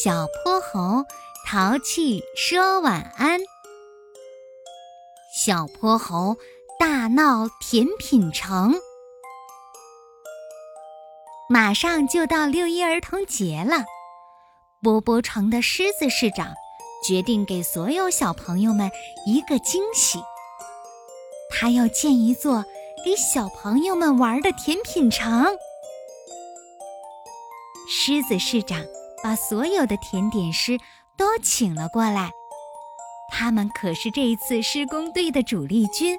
小泼猴淘气说晚安。小泼猴大闹甜品城，马上就到六一儿童节了。波波城的狮子市长决定给所有小朋友们一个惊喜，他要建一座给小朋友们玩的甜品城。狮子市长。把所有的甜点师都请了过来，他们可是这一次施工队的主力军。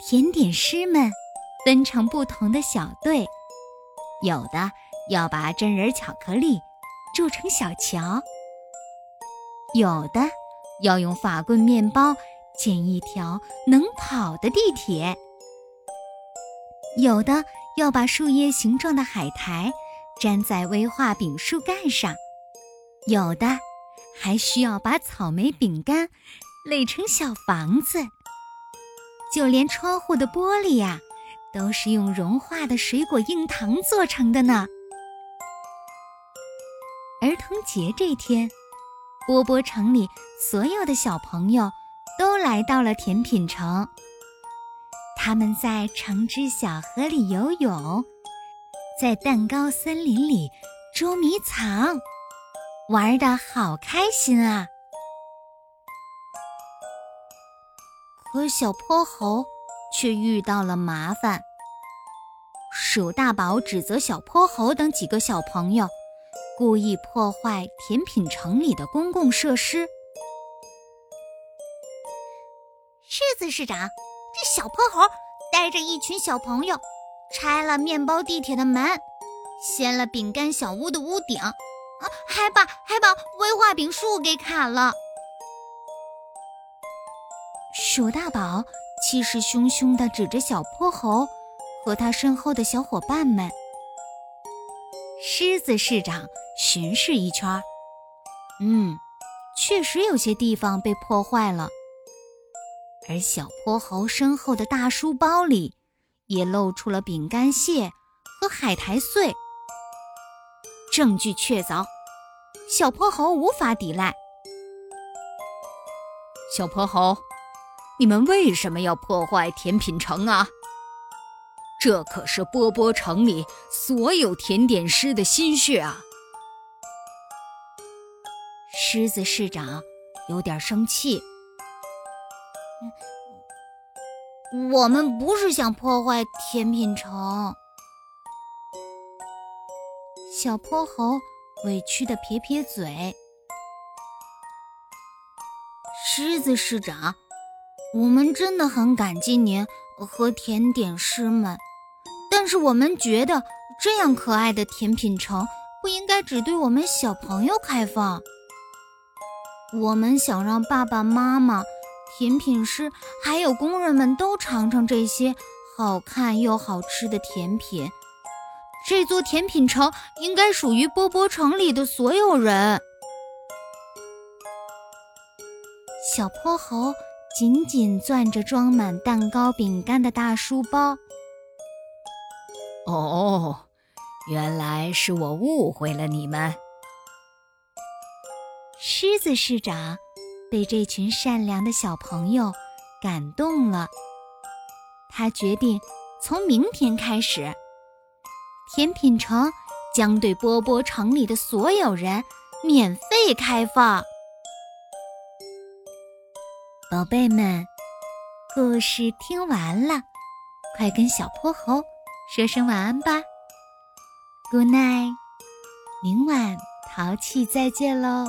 甜点师们分成不同的小队，有的要把真人巧克力铸成小桥，有的要用法棍面包建一条能跑的地铁，有的要把树叶形状的海苔。粘在威化饼树干上，有的还需要把草莓饼干垒成小房子，就连窗户的玻璃呀，都是用融化的水果硬糖做成的呢。儿童节这天，波波城里所有的小朋友都来到了甜品城，他们在橙汁小河里游泳。在蛋糕森林里捉迷藏，玩的好开心啊！可小泼猴却遇到了麻烦。鼠大宝指责小泼猴等几个小朋友故意破坏甜品城里的公共设施。柿子市长，这小泼猴带着一群小朋友。拆了面包地铁的门，掀了饼干小屋的屋顶，啊，还把还把威化饼树给砍了。鼠大宝气势汹汹地指着小泼猴和他身后的小伙伴们。狮子市长巡视一圈，嗯，确实有些地方被破坏了，而小泼猴身后的大书包里。也露出了饼干屑和海苔碎，证据确凿，小泼猴无法抵赖。小泼猴，你们为什么要破坏甜品城啊？这可是波波城里所有甜点师的心血啊！狮子市长有点生气。我们不是想破坏甜品城，小泼猴委屈的撇撇嘴。狮子市长，我们真的很感激您和甜点师们，但是我们觉得这样可爱的甜品城不应该只对我们小朋友开放。我们想让爸爸妈妈。甜品师还有工人们都尝尝这些好看又好吃的甜品。这座甜品城应该属于波波城里的所有人。小泼猴紧紧攥着装满蛋糕饼干的大书包。哦，原来是我误会了你们。狮子市长。被这群善良的小朋友感动了，他决定从明天开始，甜品城将对波波城里的所有人免费开放。宝贝们，故事听完了，快跟小泼猴说声晚安吧，Good night，明晚淘气再见喽。